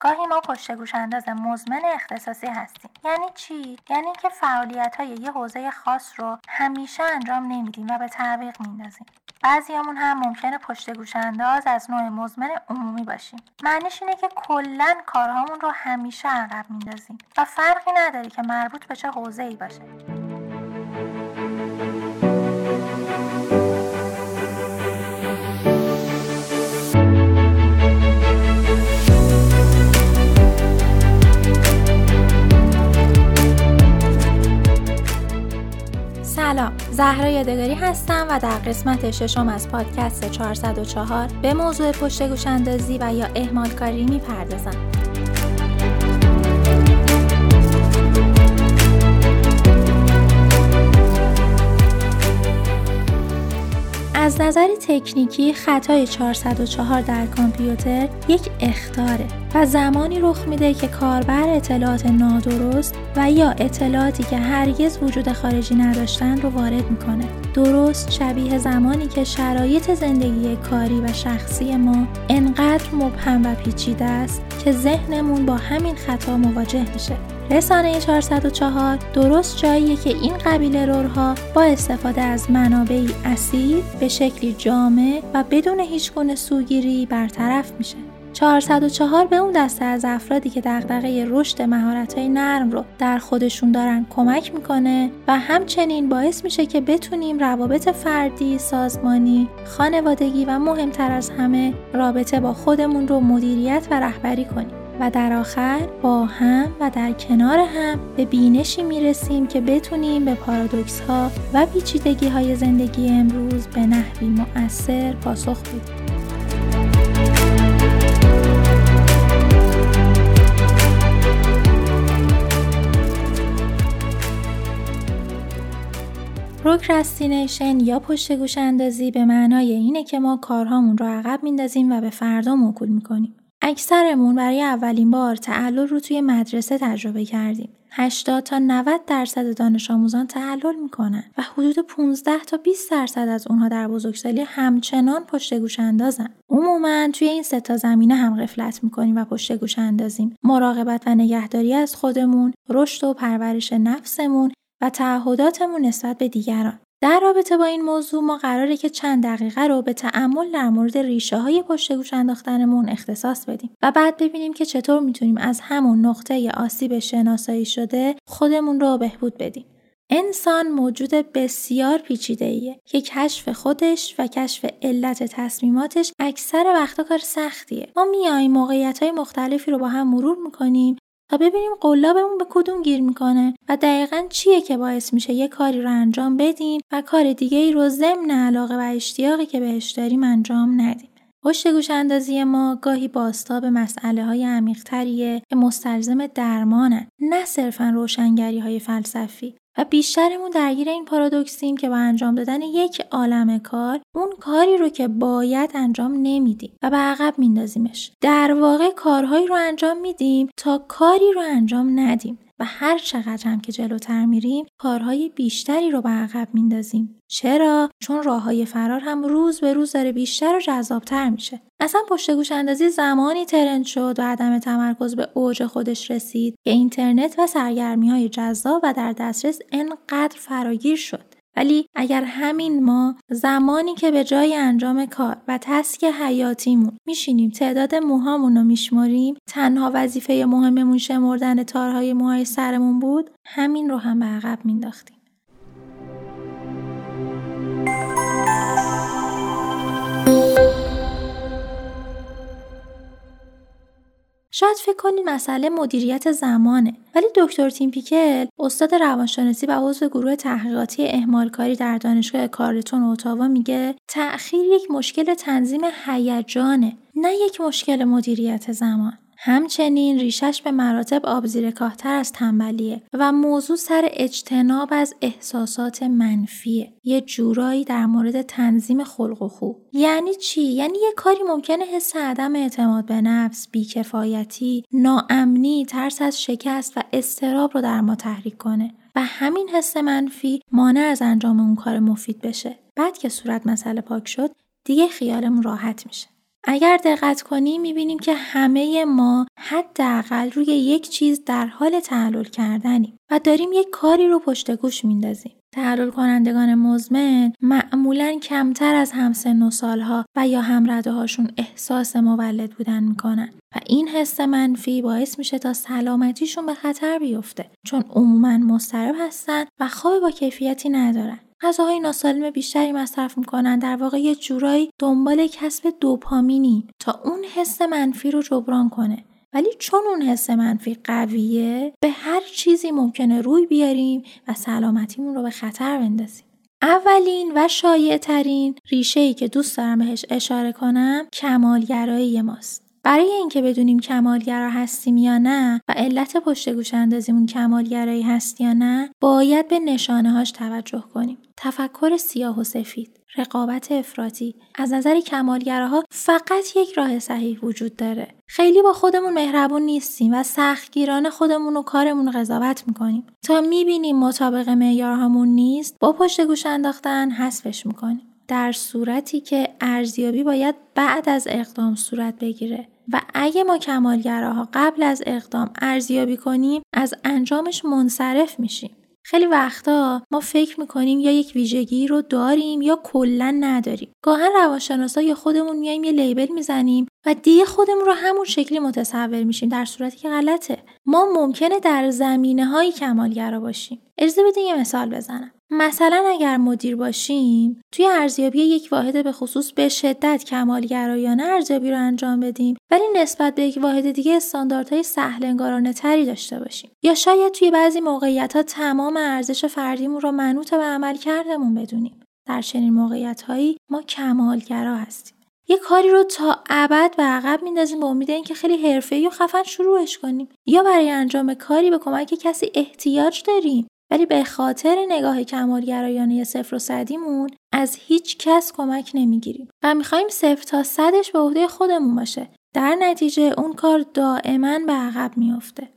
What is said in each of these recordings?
گاهی ما پشت گوش انداز مزمن اختصاصی هستیم. یعنی چی؟ یعنی که فعالیت های یه حوزه خاص رو همیشه انجام نمیدیم و به تعویق میندازیم. بعضیامون هم ممکنه پشت گوش انداز از نوع مزمن عمومی باشیم. معنیش اینه که کلا کارهامون رو همیشه عقب میندازیم و فرقی نداره که مربوط به چه حوزه ای باشه. سلام. زهرا یادگاری هستم و در قسمت ششم از پادکست 404 به موضوع پشت گوش اندازی و یا اهمال کاری می‌پردازم. نظر تکنیکی خطای 404 در کامپیوتر یک اختاره و زمانی رخ میده که کاربر اطلاعات نادرست و یا اطلاعاتی که هرگز وجود خارجی نداشتن رو وارد می‌کنه. درست شبیه زمانی که شرایط زندگی کاری و شخصی ما انقدر مبهم و پیچیده است که ذهنمون با همین خطا مواجه میشه. رسانه 404 درست جاییه که این قبیل رورها با استفاده از منابعی اصیل به شکلی جامع و بدون هیچ گونه سوگیری برطرف میشه. 404 به اون دسته از افرادی که دغدغه رشد مهارت‌های نرم رو در خودشون دارن کمک می‌کنه و همچنین باعث میشه که بتونیم روابط فردی، سازمانی، خانوادگی و مهمتر از همه رابطه با خودمون رو مدیریت و رهبری کنیم. و در آخر با هم و در کنار هم به بینشی می‌رسیم که بتونیم به پارادوکس ها و پیچیدگی های زندگی امروز به نحوی مؤثر پاسخ بدیم. procrastination یا پشت گوش اندازی به معنای اینه که ما کارهامون رو عقب میندازیم و به فردا موکول می‌کنیم. اکثرمون برای اولین بار تعلل رو توی مدرسه تجربه کردیم. 80 تا 90 درصد دانش آموزان تعلل می‌کنن و حدود 15 تا 20 درصد از اونها در بزرگسالی همچنان پشت گوش اندازن. عموما توی این سه تا زمینه هم غفلت می‌کنیم و پشت گوش اندازیم. مراقبت و نگهداری از خودمون، رشد و پرورش نفسمون و تعهداتمون نسبت به دیگران. در رابطه با این موضوع ما قراره که چند دقیقه رو به تعمل در مورد ریشه های پشت گوش انداختنمون اختصاص بدیم و بعد ببینیم که چطور می‌تونیم از همون نقطه آسیب شناسایی شده خودمون رو بهبود بدیم. انسان موجود بسیار پیچیده ایه که کشف خودش و کشف علت تصمیماتش اکثر وقتا کار سختیه. ما میاییم موقعیت های مختلفی رو با هم مرور می‌کنیم تا ببینیم قلابمون به کدوم گیر می‌کنه و دقیقا چیه که باعث میشه یه کاری رو انجام بدیم و کار دیگه ای رو ضمن علاقه و اشتیاقی که بهش داریم انجام ندیم. پشت گوش اندازی ما گاهی باستا به مسئله های عمیقتریه که مستلزم درمانن نه صرفا روشنگری های فلسفی و بیشترمون درگیر این پارادوکسیم که با انجام دادن یک عالم کار اون کاری رو که باید انجام نمیدیم و به عقب میندازیمش. در واقع کارهایی رو انجام میدیم تا کاری رو انجام ندیم. و هر چقدر هم که جلوتر میریم کارهای بیشتری رو به عقب میندازیم. چرا؟ چون راه های فرار هم روز به روز داره بیشتر و جذابتر میشه. اصلا پشت گوش اندازی زمانی ترند شد و عدم تمرکز به اوج خودش رسید که اینترنت و سرگرمی های جذاب و در دسترس انقدر فراگیر شد. ولی اگر همین ما زمانی که به جای انجام کار و تسک حیاتیمون میشینیم تعداد موهامون رو میشمریم تنها وظیفه مهممون شمردن تارهای موهای سرمون بود همین رو هم به عقب مینداختیم. شاید فکر کنید مسئله مدیریت زمانه. ولی دکتر تیم پیکل استاد روانشناسی و عضو گروه تحقیقاتی اهمالکاری در دانشگاه کارلتون اتاوا میگه تأخیر یک مشکل تنظیم هیجانه نه یک مشکل مدیریت زمان. همچنین ریشش به مراتب آبزیرکاهتر از تنبلیه و موضوع سر اجتناب از احساسات منفیه. یه جورایی در مورد تنظیم خلق و خو. یعنی چی؟ یعنی یه کاری ممکنه حس عدم اعتماد به نفس بیکفایتی ناامنی ترس از شکست و استراب رو در ما تحریک کنه. و همین حس منفی مانع از انجام اون کار مفید بشه. بعد که صورت مسئله پاک شد دیگه خیالمون راحت میشه. اگر دقت کنیم می‌بینیم که همه ما حداقل روی یک چیز در حال تعلل کردنیم و داریم یک کاری رو پشت گوش میندازیم. تعلل کنندگان مزمن معمولا کمتر از همسن و سالها و یا همرده هاشون احساس مولد بودن می‌کنن و این حس منفی باعث میشه تا سلامتیشون به خطر بیفته چون عموما مضطرب هستن و خواب با کیفیتی ندارن غذاهای ناسالم بیشتری مصرف می‌کنن. در واقع یه جورایی دنبال کسب دوپامینی تا اون حس منفی رو جبران کنه. ولی چون اون حس منفی قویه به هر چیزی ممکنه روی بیاریم و سلامتیمون رو به خطر بندازیم. اولین و شایع ترین ریشه ای که دوست دارم بهش اشاره کنم کمالگرایی ماست. برای اینکه بدونیم کمالگرا هستیم یا نه و علت پشت گوش اندازیمون کمالگرایی هست یا نه باید به نشانه هاش توجه کنیم. تفکر سیاه و سفید رقابت افراطی از نظر کمالگراها فقط یک راه صحیح وجود داره. خیلی با خودمون مهربون نیستیم و سختگیرانه خودمون و کارمون قضاوت می‌کنیم. تا می‌بینیم مطابق معیارهامون نیست با پشت گوش انداختن حذفش می‌کنیم. در صورتی که ارزیابی باید بعد از اقدام صورت بگیره. و اگه ما کمالگراها قبل از اقدام ارزیابی کنیم از انجامش منصرف میشیم. خیلی وقتا ما فکر می‌کنیم یا یک ویژگی رو داریم یا کلا نداریم. گاهن روانشناسا یا خودمون میایم یه لیبل می‌زنیم و دیگه خودمون رو همون شکلی متصور میشیم در صورتی که غلطه. ما ممکنه در زمینه های کمالگرا باشیم. اجازه بدین یه مثال بزنم. مثلا اگر مدیر باشیم توی ارزیابی یک واحد به خصوص به شدت کمالگرایانه ارزیابی رو انجام بدیم ولی نسبت به یک واحد دیگه استانداردهای سهل تری داشته باشیم. یا شاید توی بعضی موقعیت ها تمام ارزش فردیمون رو منوط به عمل کردمون بدونیم. در چنین موقعیت هایی ما کمالگرا هستیم. یه کاری رو تا ابد به عقب میندازیم به امید اینکه خیلی حرفه‌ای و خفن شروعش کنیم. یا برای انجام کاری به کمک کسی احتیاج داریم ولی به خاطر نگاه کمالگرایانه صفر و صدیمون از هیچ کس کمک نمی‌گیریم و می‌خوایم صفر تا صدش به عهده خودمون باشه. در نتیجه اون کار دائما به عقب میافته.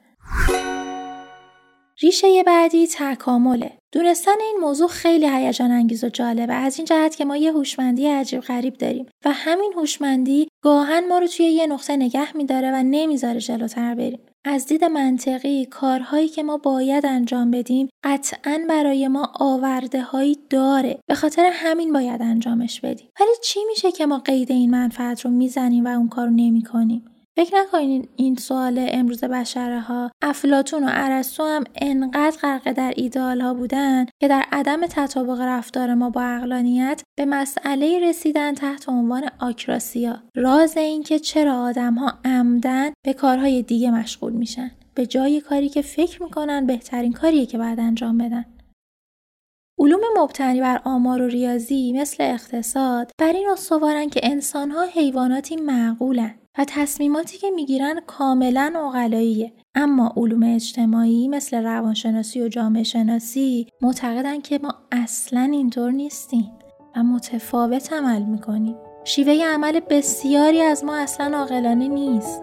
ریشه بعدی تکامله. دونستن این موضوع خیلی هیجان انگیز و جالبه از این جهت که ما یه هوشمندی عجیب غریب داریم و همین هوشمندی گاهن ما رو توی یه نقطه نگه میداره و نمی‌ذاره جلوتر بریم. از دید منطقی کارهایی که ما باید انجام بدیم قطعا برای ما آورده هایی داره به خاطر همین باید انجامش بدیم ولی چی میشه که ما قید این منفعت رو می‌زنیم و اون کار رو نمی کنیم فکر نکنین این سوال امروز بشره ها افلاتون و ارسطو هم انقدر غرق در ایدال ها بودن که در عدم تطابق رفتار ما با اقلانیت به مسئله رسیدن تحت عنوان آکراسیا. راز اینکه چرا آدم ها عمدن به کارهای دیگه مشغول میشن. به جای کاری که فکر می‌کنن بهترین کاریه که باید انجام بدن. علوم مبتنی بر آمار و ریاضی مثل اقتصاد بر این استوارن که انسانها حیواناتی معقولن. و تصمیماتی که می‌گیرن کاملا اقلاییه اما علوم اجتماعی مثل روانشناسی و جامعه شناسی معتقدن که ما اصلا اینطور نیستیم و متفاوت عمل می‌کنیم. شیوه عمل بسیاری از ما اصلا عاقلانه نیست.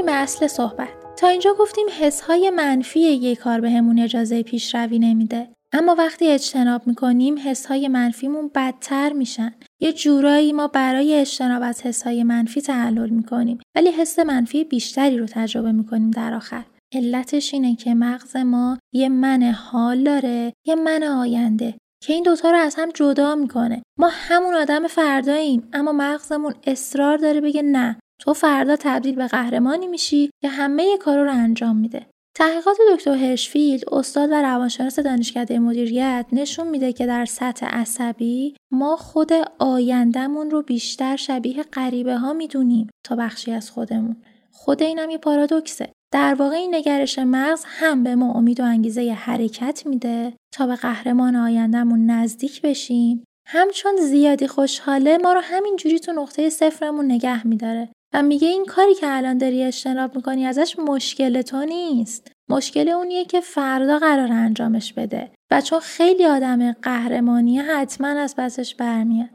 برگردیم به اصل صحبت. تا اینجا گفتیم حسهای منفی یک کار بهمون به اجازه پیشروی نمیده. اما وقتی اجتناب می‌کنیم حسهای منفیمون بدتر میشن. یه جورایی ما برای اجتناب از حسهای منفی تعلل می‌کنیم. ولی حس منفی بیشتری رو تجربه می‌کنیم در آخر. علتش اینه که مغز ما یه من حال داره یه من آینده که این دوتا رو از هم جدا می‌کنه. ما همون آدم فرداییم اما مغزمون اصرار داره بگه نه تو فردا تبدیل به قهرمانی میشی که همه کارا رو انجام میده. تحقیقات دکتر هرشفیلد استاد و روانشناس دانشکده مدیریت نشون میده که در سطح عصبی ما خود آیندهمون رو بیشتر شبیه غریبه ها می‌دونیم تا بخشی از خودمون. خود اینم یه پارادوکسه. در واقع این نگرش مغز هم به ما امید و انگیزه حرکت میده تا به قهرمان آیندهمون نزدیک بشیم همچون زیادی خوشحاله ما رو همینجوری تو نقطه صفرمون نگه میداره. و میگه این کاری که الان داری اجتناب می‌کنی ازش مشکل تو نیست. مشکل اونیه که فردا قرار انجامش بده. و چون خیلی آدم قهرمانیه حتما از پسش برمیاد.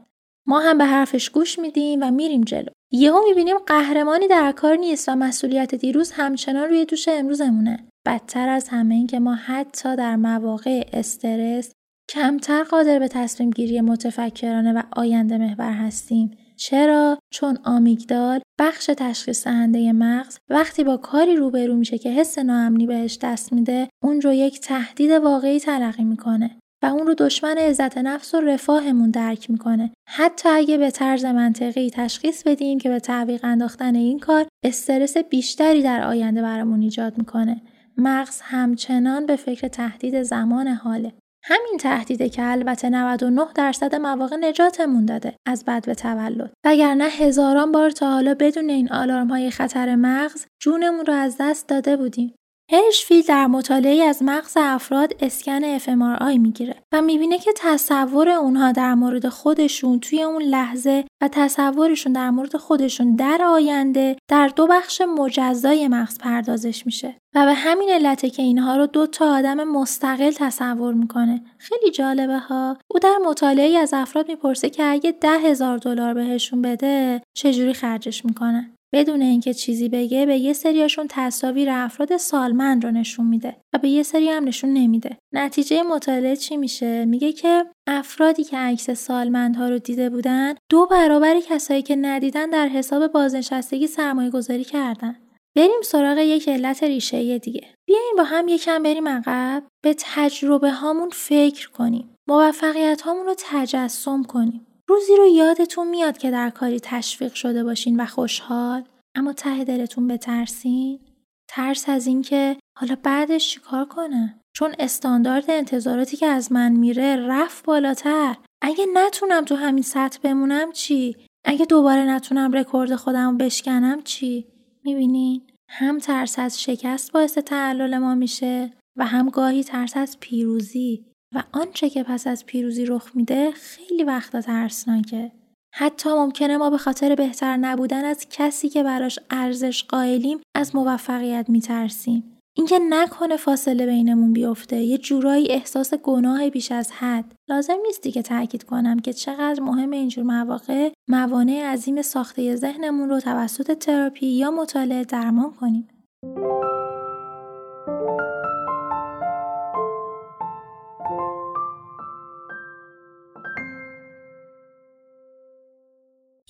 ما هم به حرفش گوش میدیم و میریم جلو. یهو می‌بینیم قهرمانی در کار نیست و مسئولیت دیروز همچنان روی دوش امروزمونه. بدتر از همه این که ما حتی در مواقع استرس کمتر قادر به تصمیم گیری متفکرانه و آینده محور هستیم. چرا؟ چون آمیگدال بخش تشخیص دهنده مغز وقتی با کاری روبرو میشه که حس ناامنی بهش دست میده اون رو یک تهدید واقعی تلقی می‌کنه و اون رو دشمن عزت نفس و رفاهمون درک می‌کنه. حتی اگه به طرز منطقی تشخیص بدیم که به تعویق انداختن این کار استرس بیشتری در آینده برامون ایجاد می‌کنه. مغز همچنان به فکر تهدید زمان حاله. همین تهدیده که البته 99 درصد مواقع نجاتمون داده از بد به تولد. وگرنه هزاران بار تا حالا بدون این آلارم های خطر مغز جونمون رو از دست داده بودیم. هرشفیل در مطالعه از مغز افراد اسکن fMRI می‌گیره و می‌بینه که تصور اونها در مورد خودشون توی اون لحظه و تصورشون در مورد خودشون در آینده در دو بخش مجزای مغز پردازش میشه. و به همین علته که اینها رو دو تا آدم مستقل تصور می‌کنه. خیلی جالبه ها. او در مطالعه از افراد می‌پرسه که اگه ده هزار دلار بهشون بده چجوری خرجش می‌کنه؟ بدون اینکه چیزی بگه به یه سریاشون تصاویر افراد سالمند رو نشون میده و به یه سری هم نشون نمیده. نتیجه مطالعه چی میشه؟ میگه که افرادی که عکس سالمندها رو دیده بودن دو برابر کسایی که ندیدن در حساب بازنشستگی سرمایه گذاری کردن. بریم سراغ یک علت ریشه دیگه. بیاین با هم یکم بریم عقب به تجربه هامون فکر کنیم. موفقیت هامون رو تجسم کنیم. روزی رو یادتون میاد که در کاری تشویق شده باشین و خوشحال اما ته دلتون بترسین ترس از اینکه حالا بعدش چیکار کنم چون استاندارد انتظاراتی که از من میره رفت بالاتر. اگه نتونم تو همین سطح بمونم چی؟ اگه دوباره نتونم رکورد خودم بشکنم چی؟ می‌بینین هم ترس از شکست باعث تعلل ما میشه و هم گاهی ترس از پیروزی. و آنچه که پس از پیروزی رخ میده خیلی وقتا ترسناکه. حتی ممکنه ما به خاطر بهتر نبودن از کسی که براش ارزش قائلیم از موفقیت میترسیم. اینکه نکنه فاصله بینمون بیفته. یه جورایی احساس گناه بیش از حد. لازم نیستی که تاکید کنم که چقدر مهم اینجور مواقع موانع عظیم ساخته ذهنمون رو توسط تراپی یا مطالعه درمان کنیم.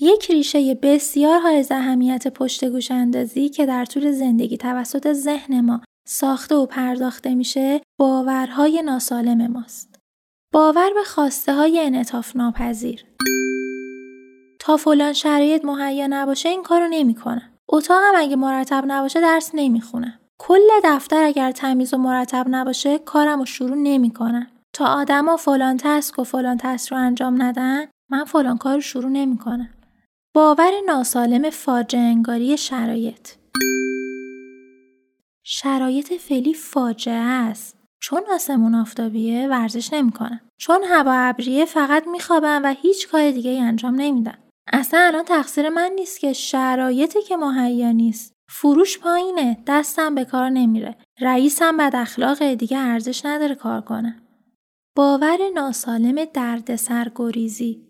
یک ریشه بسیار های اهمیت پشت گوش اندازی که در طول زندگی توسط ذهن ما ساخته و پرداخته میشه باورهای ناسالم ماست. باور به خواسته های انعطاف ناپذیر. تا فلان شرایط مهیا نباشه این کارو نمی‌کنم. اتاقم اگه مرتب نباشه درس نمی‌خونم. کل دفتر اگر تمیز و مرتب نباشه کارم رو شروع نمی‌کنم. تا آدما فلان تسک و فلان تسک رو انجام ندن من فلان کار رو شروع نمی‌کنم. باور ناسالم فاجعه انگاری شرایط شرایط فعلی فاجعه است. چون آسمون آفتابیه ورزش نمی‌کنم چون هوا ابریه فقط میخوابم و هیچ کار دیگه انجام نمیدم اصلا الان تقصیر من نیست که شرایطی که مهیا نیست. فروش پایینه دستم به کار نمیره. رئیسم بد اخلاق دیگه ارزش نداره کار کنه. باور ناسالم درد سرگریزی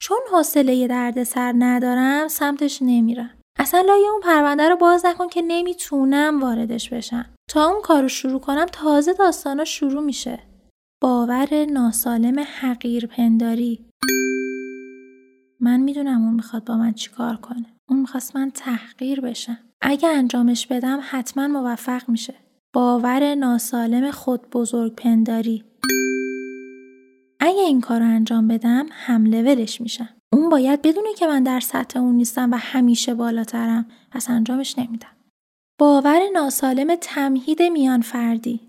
چون حوصله دردسر ندارم سمتش نمیرم. اصلا لای اون پرونده رو باز نکن که نمی‌تونم واردش بشم. تا اون کارو شروع کنم تازه داستانا شروع میشه. باور ناسالم حقیر پنداری. من می‌دونم اون می‌خواد با من چیکار کنه. اون می‌خواست من تحقیر بشم. اگه انجامش بدم حتما موفق میشه. باور ناسالم خود بزرگ پنداری. اگه این کار رو انجام بدم هم لولش میشم. اون باید بدونه که من در سطح اون نیستم و همیشه بالاترم. پس انجامش نمیدم. باور ناسالم تمهید میان فردی.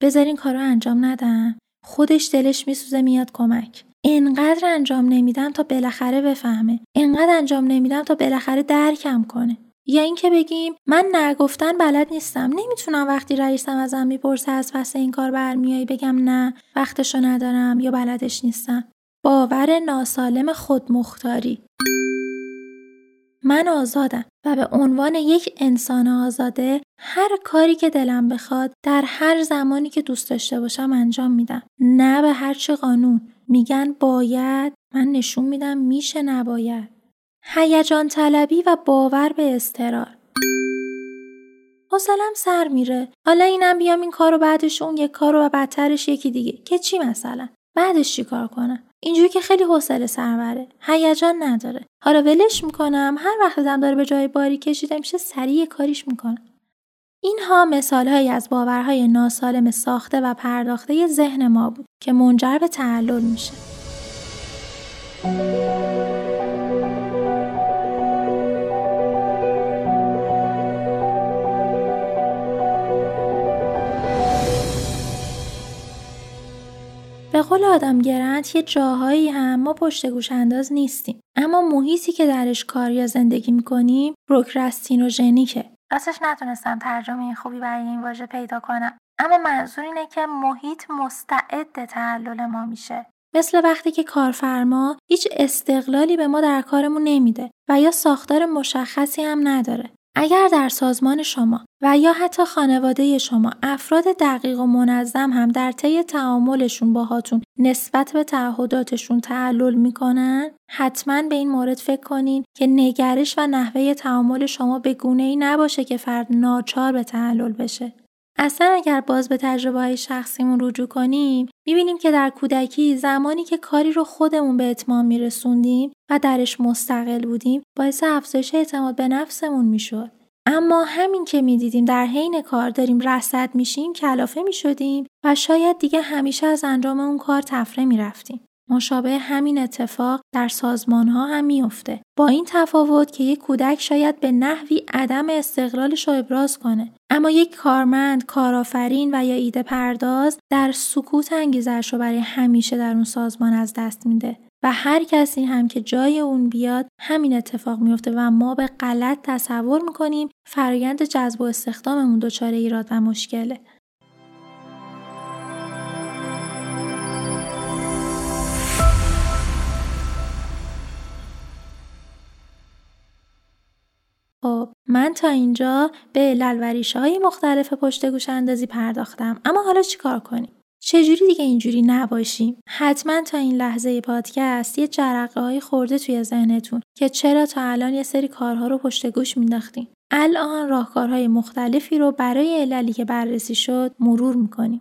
بذارین کارو انجام ندم. خودش دلش میسوزه میاد کمک. انقدر انجام نمیدم تا بالاخره بفهمه. انقدر انجام نمیدم تا بالاخره درکم کنه. یا اینکه بگیم من نگفتن بلد نیستم. نمی‌تونم وقتی رئیسم ازم می‌پرسه از پس این کار برمیایی بگم نه وقتشو ندارم یا بلدش نیستم. باور ناسالم خودمختاری. من آزادم و به عنوان یک انسان آزاده هر کاری که دلم بخواد در هر زمانی که دوست داشته باشم انجام میدم. نه به هر چه قانون. میگن باید. من نشون میدم میشه نباید. هیجان طلبی و باور به استرار حوصلم سر میره. حالا اینم بیام این کارو بعدش اون یک کارو و بدترش یکی دیگه. که چی مثلا؟ بعدش چی کار کنم؟ اینجوری که خیلی حوصله سربره. هیجان نداره. حالا ولش می‌کنم. هر وقت دم داره به جای باری کشیده میشه سریع کاریش می‌کنم. اینها مثالهایی از باورهای ناسالم ساخته و پرداخته ذهن ما بود که منجر به تعلل میشه. آدم گرنت یه جاهایی هم ما پشت گوش انداز نیستیم. اما محیطی که درش کار یا زندگی می‌کنیم پروکرستینوژنیکه راستش نتونستم ترجمه خوبی برای این واژه پیدا کنم. اما منظور اینه که محیط مستعد تعلل ما میشه. مثل وقتی که کارفرما هیچ استقلالی به ما در کارمون نمیده و یا ساختار مشخصی هم نداره. اگر در سازمان شما و یا حتی خانواده شما افراد دقیق و منظم هم در طی تعاملشون باهاتون نسبت به تعهداتشون تعلل می‌کنن حتما به این مورد فکر کنین که نگرش و نحوه تعامل شما به گونه ای نباشه که فرد ناچار به تعلل بشه. اصلا اگر باز به تجربه های شخصیمون رجوع کنیم می‌بینیم که در کودکی زمانی که کاری رو خودمون به اتمام میرسوندیم و درش مستقل بودیم باعث افزایش اعتماد به نفسمون می‌شد. اما همین که می‌دیدیم در حین کار داریم رصد میشیم کلافه می‌شدیم و شاید دیگه همیشه از انجام اون کار تفره می‌رفتیم. مشابه همین اتفاق در سازمان ها هم میافته. با این تفاوت که یک کودک شاید به نحوی عدم استقلالش رو ابراز کنه اما یک کارمند کارآفرین و یا ایده پرداز در سکوت انگیزش رو برای همیشه در اون سازمان از دست میده و هر کسی هم که جای اون بیاد همین اتفاق میفته و ما به غلط تصور می‌کنیم فرایند جذب و استخداممون دچار ایراد و مشکله. خب من تا اینجا به للوریش های مختلف پشت گوش اندازی پرداختم اما حالا چیکار کنیم؟ چجوری دیگه اینجوری نباشیم؟ حتما تا این لحظه پادکست یه جرقه های خورده توی ذهنتون که چرا تا الان یه سری کارها رو پشت گوش مینداختیم. الان راهکارهای مختلفی رو برای عللی که بررسی شد مرور می‌کنیم.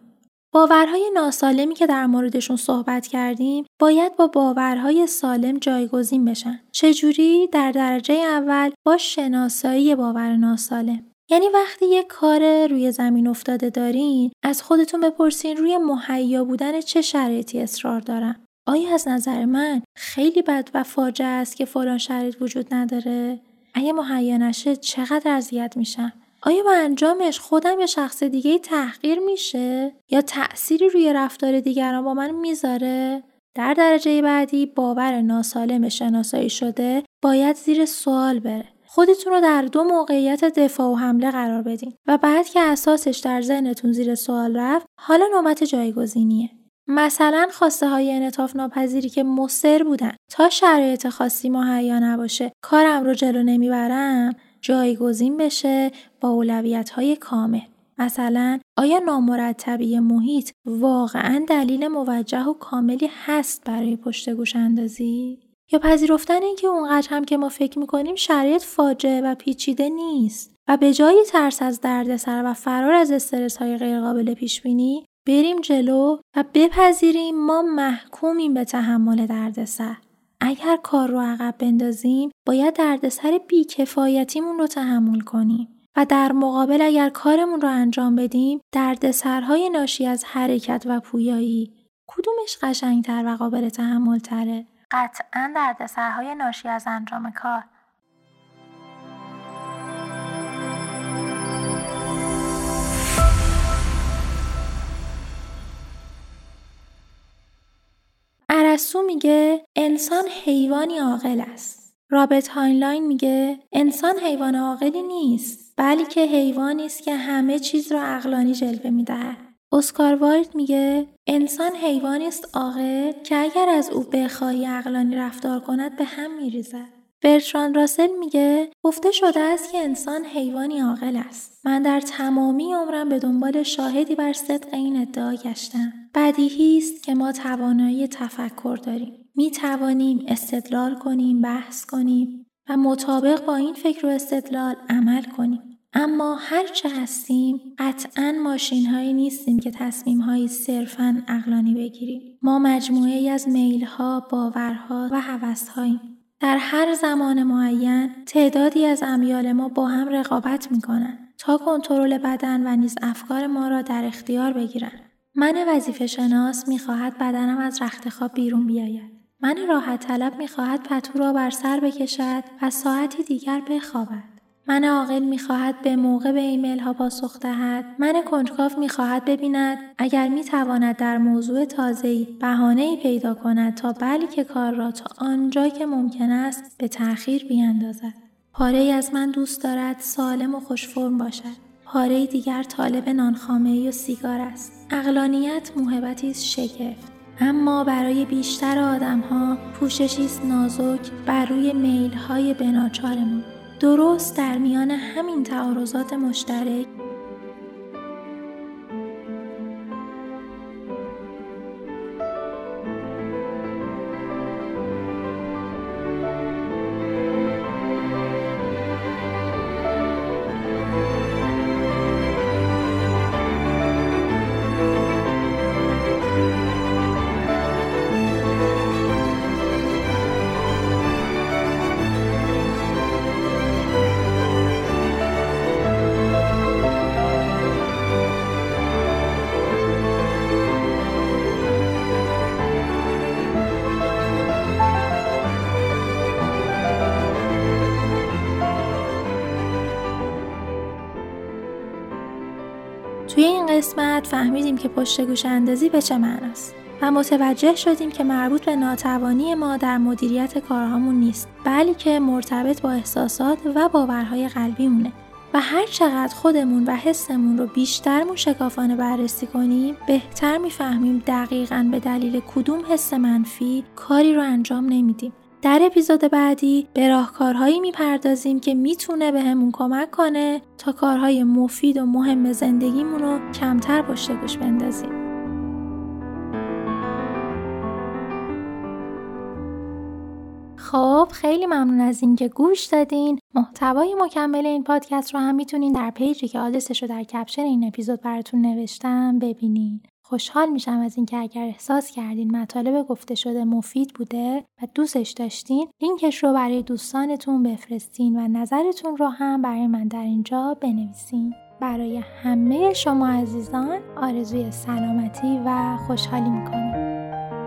باورهای ناسالمی که در موردشون صحبت کردیم باید با باورهای سالم جایگزین بشن. چجوری؟ در درجه اول با شناسایی باور ناسالم. یعنی وقتی یه کار روی زمین افتاده دارین از خودتون بپرسین روی مهیا بودن چه شرایطی اصرار دارم. آیا از نظر من خیلی بد و فاجعه است که فلان شرایط وجود نداره؟ اگه مهیا نشه چقدر اذیت میشم؟ آیا با انجامش خودم یا شخص دیگه تحقیر میشه یا تأثیری روی رفتار دیگران با من می‌ذاره؟ در درجه بعدی باور ناسالم شناسایی شده باید زیر سوال بره. خودتون رو در دو موقعیت دفاع و حمله قرار بدین و بعد که اساسش در ذهنتون زیر سوال رفت حالا نوبت جایگزینیه. مثلا خواسته های انطاف ناپذیری که مصر بودن تا شرایط خاصی مهیا نباشه کارم رو جلو نمی‌برم جایگزین بشه با اولویت های کامل. مثلا آیا نامرتبی محیط واقعا دلیل موجه و کاملی هست برای پشت گوش اندازی؟ یا پذیرفتن اینکه اونقدر هم که ما فکر می‌کنیم شرایط فاجعه و پیچیده نیست و به جای ترس از دردسر و فرار از استرس های غیرقابل پیش بینی بریم جلو و بپذیریم ما محکومیم به تحمل دردسر اگر کار رو عقب بندازیم باید دردسر بیکفایتیمون رو تحمل کنیم و در مقابل اگر کارمون رو انجام بدیم دردسرهای ناشی از حرکت و پویایی کدومش قشنگتر و قابل تحمل تره؟ قطعا دردسرهای ناشی از انجام کار ارسطو میگه انسان حیوانی عاقل است. رابرت هاینلاین میگه انسان حیوان عاقلی نیست بلکه حیوانی است که همه چیز را عقلانی جلوه می‌دهد. اسکار وایلد میگه انسان حیوانی است عاقل که اگر از او بخواهی عقلانی رفتار کند به هم میریزد. برتراند راسل میگه گفته شده است که انسان حیوانی عاقل است. من در تمامی عمرم به دنبال شاهدی بر صدق این ادعا گشتم. بدیهی است که ما توانایی تفکر داریم. می توانیم استدلال کنیم، بحث کنیم و مطابق با این فکر و استدلال عمل کنیم. اما هرچه هستیم قطعا ماشین هایی نیستیم که تصمیم هایی صرفا اقلانی بگیریم. ما مجموعه ای از میل ها، باورها و حوث. در هر زمان معین تعدادی از امیال ما با هم رقابت می کنند تا کنترل بدن و نیز افکار ما را در اختیار بگیرند. من وظیفه شناس می خواهد بدنم از رخت خواب بیرون بیاید. من راحت طلب می خواهد پتو را بر سر بکشد و ساعتی دیگر بخوابد. من عاقل می‌خواهد به موقع به ایمیل ها پاسخ دهد. من کنجکاو می‌خواهد ببیند. اگر می‌تواند در موضوع تازه‌ای بهانه‌ای پیدا کند تا بلکه کار را تا آنجا که ممکن است به تأخیر بیاندازد. پاره ای از من دوست دارد سالم و خوشفرم باشد. پاره دیگر طالب نانخامه و سیگار است. اقلانیت موهبتی شگفت. اما برای بیشتر آدمها پوششی نازک بر روی میل های بناچارمون. درست در میان همین تعارضات مشترک قسمت فهمیدیم که پشت گوش اندازی به چه معناست و متوجه شدیم که مربوط به ناتوانی ما در مدیریت کارهامون نیست بلکه مرتبط با احساسات و باورهای قلبی مونه و هر چقدر خودمون و حسمون رو بیشتر موشکافانه بررسی کنیم بهتر می‌فهمیم دقیقا به دلیل کدوم حس منفی کاری رو انجام نمیدیم. در اپیزود بعدی به راهکارهایی می‌پردازیم که می‌تونه بهمون کمک کنه تا کارهای مفید و مهم زندگیمون رو کمتر پشت گوش بندازیم. خب خیلی ممنون از اینکه گوش دادین محتوای مکمل این پادکست رو هم می‌تونین در پیجی که آدرسش رو در کپشن این اپیزود براتون نوشتم ببینین خوشحال میشم از اینکه اگر احساس کردین مطالب گفته شده مفید بوده و دوستش داشتین لینکش رو برای دوستانتون بفرستین و نظرتون رو هم برای من در اینجا بنویسین. برای همه شما عزیزان آرزوی سلامتی و خوشحالی می‌کنم.